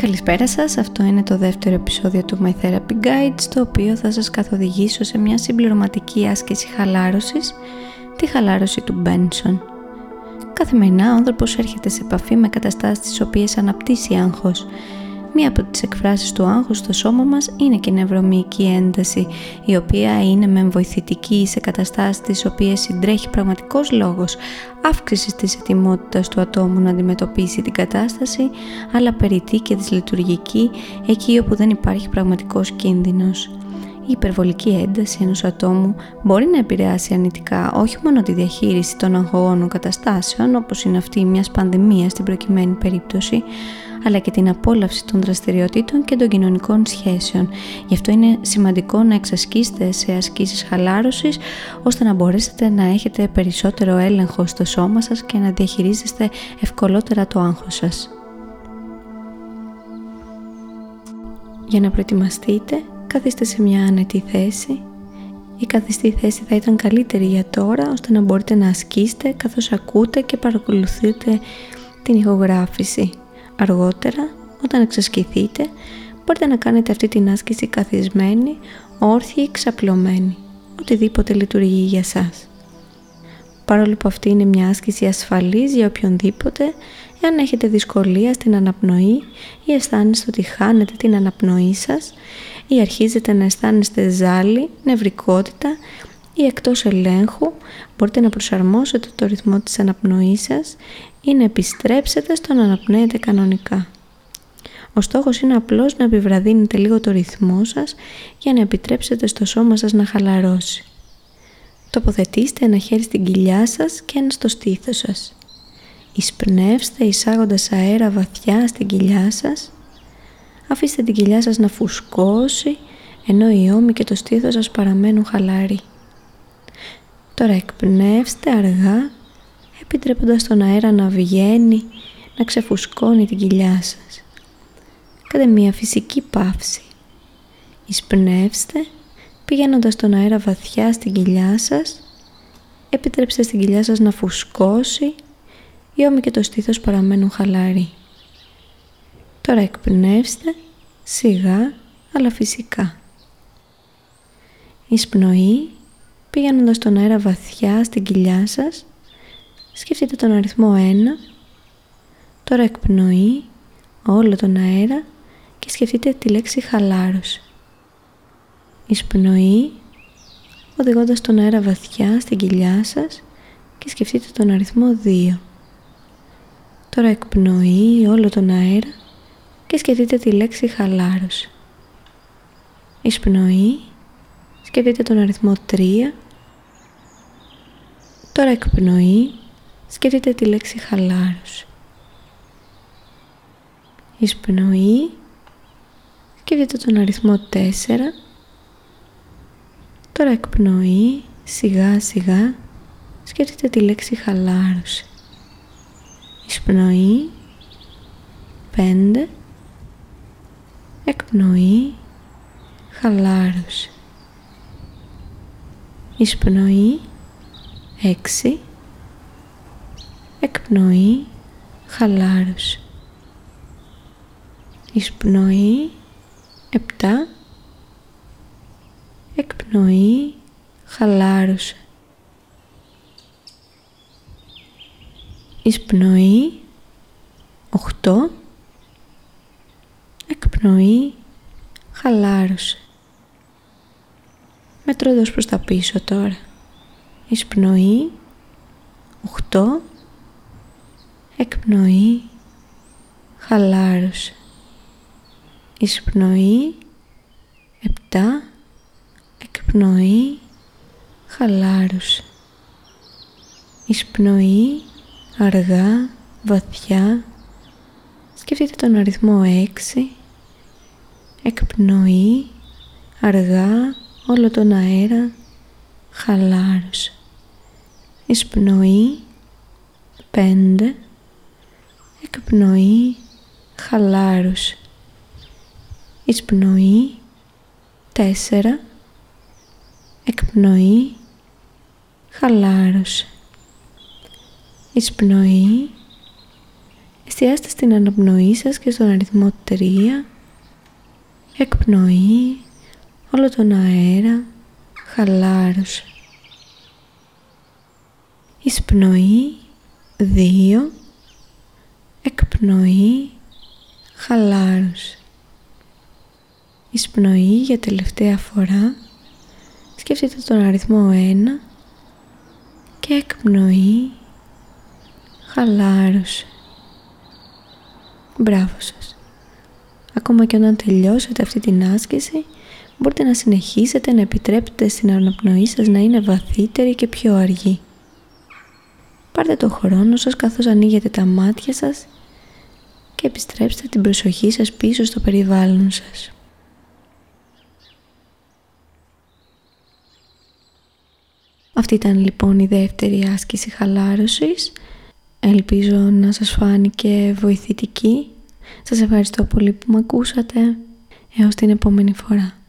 Καλησπέρα σας, αυτό είναι το δεύτερο επεισόδιο του My Therapy Guide στο οποίο θα σας καθοδηγήσω σε μια συμπληρωματική άσκηση χαλάρωσης, τη χαλάρωση του Benson. Καθημερινά ο άνθρωπος έρχεται σε επαφή με καταστάσεις τις οποίες αναπτύσσει άγχος, Μία από τις εκφράσεις του άγχους στο σώμα μας είναι και η νευρομυϊκή ένταση, η οποία είναι με βοηθητική σε καταστάσεις τις οποίες συντρέχει πραγματικός λόγος αύξησης της ετοιμότητας του ατόμου να αντιμετωπίσει την κατάσταση, αλλά περιττή και δυσλειτουργική εκεί όπου δεν υπάρχει πραγματικός κίνδυνος. Η υπερβολική ένταση ενός ατόμου μπορεί να επηρεάσει αρνητικά όχι μόνο τη διαχείριση των αγχωγόνων καταστάσεων όπως είναι αυτή μιας πανδημίας στην προκειμένη περίπτωση, αλλά και την απόλαυση των δραστηριοτήτων και των κοινωνικών σχέσεων. Γι' αυτό είναι σημαντικό να εξασκήσετε σε ασκήσεις χαλάρωσης ώστε να μπορέσετε να έχετε περισσότερο έλεγχο στο σώμα σας και να διαχειρίζεστε ευκολότερα το άγχος σας. Για να προετοιμαστείτε, καθίστε σε μια άνετη θέση. Η καθιστή θέση θα ήταν καλύτερη για τώρα, ώστε να μπορείτε να ασκήσετε καθώς ακούτε και παρακολουθείτε την ηχογράφηση. Αργότερα, όταν εξασκηθείτε, μπορείτε να κάνετε αυτή την άσκηση καθισμένη, όρθιη ή ξαπλωμένη, οτιδήποτε λειτουργεί για σας. Παρόλο που αυτή είναι μια άσκηση ασφαλής για οποιονδήποτε, εάν έχετε δυσκολία στην αναπνοή ή αισθάνεστε ότι χάνετε την αναπνοή σας ή αρχίζετε να αισθάνεστε ζάλι, νευρικότητα ή εκτός ελέγχου, μπορείτε να προσαρμόσετε το ρυθμό της αναπνοής σας ή να επιστρέψετε στο να αναπνέετε κανονικά. Ο στόχος είναι απλώς να επιβραδύνετε λίγο το ρυθμό σας για να επιτρέψετε στο σώμα σας να χαλαρώσει. Τοποθετήστε ένα χέρι στην κοιλιά σας και ένα στο στήθος σας. Εισπνεύστε εισάγοντας αέρα βαθιά στην κοιλιά σας. Αφήστε την κοιλιά σας να φουσκώσει ενώ οι ώμοι και το στήθος σας παραμένουν χαλαροί. Τώρα εκπνεύστε αργά επιτρέποντας τον αέρα να βγαίνει, να ξεφουσκώνει την κοιλιά σας. Κάντε μια φυσική παύση. Εισπνεύστε, πηγαίνοντας τον αέρα βαθιά στην κοιλιά σας, επιτρέψτε στην κοιλιά σας να φουσκώσει, οι ώμοι και το στήθος παραμένουν χαλαροί. Τώρα εκπνεύστε, σιγά αλλά φυσικά. Εισπνοή, πηγαίνοντας τον αέρα βαθιά στην κοιλιά σας, Σκεφτείτε τον αριθμό 1. Τώρα εκπνοή όλο τον αέρα και σκεφτείτε τη λέξη χαλάρωση. Εισπνοή οδηγώντας τον αέρα βαθιά στην κοιλιά σας και σκεφτείτε τον αριθμό 2. Τώρα εκπνοή όλο τον αέρα και σκεφτείτε τη λέξη χαλάρωση. Εισπνοή σκεφτείτε τον αριθμό 3. Τώρα εκπνοή σκεφτείτε τη λέξη χαλάρωση. Εισπνοή, σκεφτείτε τον αριθμό 4. Τώρα εκπνοή, σιγά σιγά, σκεφτείτε τη λέξη χαλάρωση. Εισπνοή, 5. Εκπνοή, χαλάρωση. Εισπνοή, 6 εκπνοή, χαλάρωση. Εισπνοή, 7, εκπνοή, χαλάρωση. Εισπνοή, 8, εκπνοή, χαλάρωση. Μετρώντας προς τα πίσω τώρα. Εισπνοή, 8, εκπνοή, χαλάρωσε. Εισπνοή, επτά, εκπνοή, χαλάρωσε. Εισπνοή, αργά, βαθιά, σκεφτείτε τον αριθμό έξι, εκπνοή, αργά, όλο τον αέρα, χαλάρωσε. Εισπνοή, πέντε, εκπνοή, χαλάρωση. Εισπνοή, τέσσερα, εκπνοή, χαλάρωση. Εισπνοή, Εστιάστε στην αναπνοή σας και στον αριθμό 3. Εκπνοή, όλο τον αέρα, χαλάρωσε. Εισπνοή, 2. Εκπνοή, χαλάρωσε. Εισπνοή για τελευταία φορά. Σκεφτείτε τον αριθμό 1 και εκπνοή χαλάρωσε. Μπράβο σας. Ακόμα και όταν τελειώσετε αυτή την άσκηση, μπορείτε να συνεχίσετε να επιτρέπετε στην αναπνοή σας να είναι βαθύτερη και πιο αργή. Πάρτε το χρόνο σας καθώς ανοίγετε τα μάτια σας και επιστρέψτε την προσοχή σας πίσω στο περιβάλλον σας. Αυτή ήταν λοιπόν η δεύτερη άσκηση χαλάρωσης. Ελπίζω να σας φάνηκε βοηθητική. Σας ευχαριστώ πολύ που με ακούσατε. Έως την επόμενη φορά.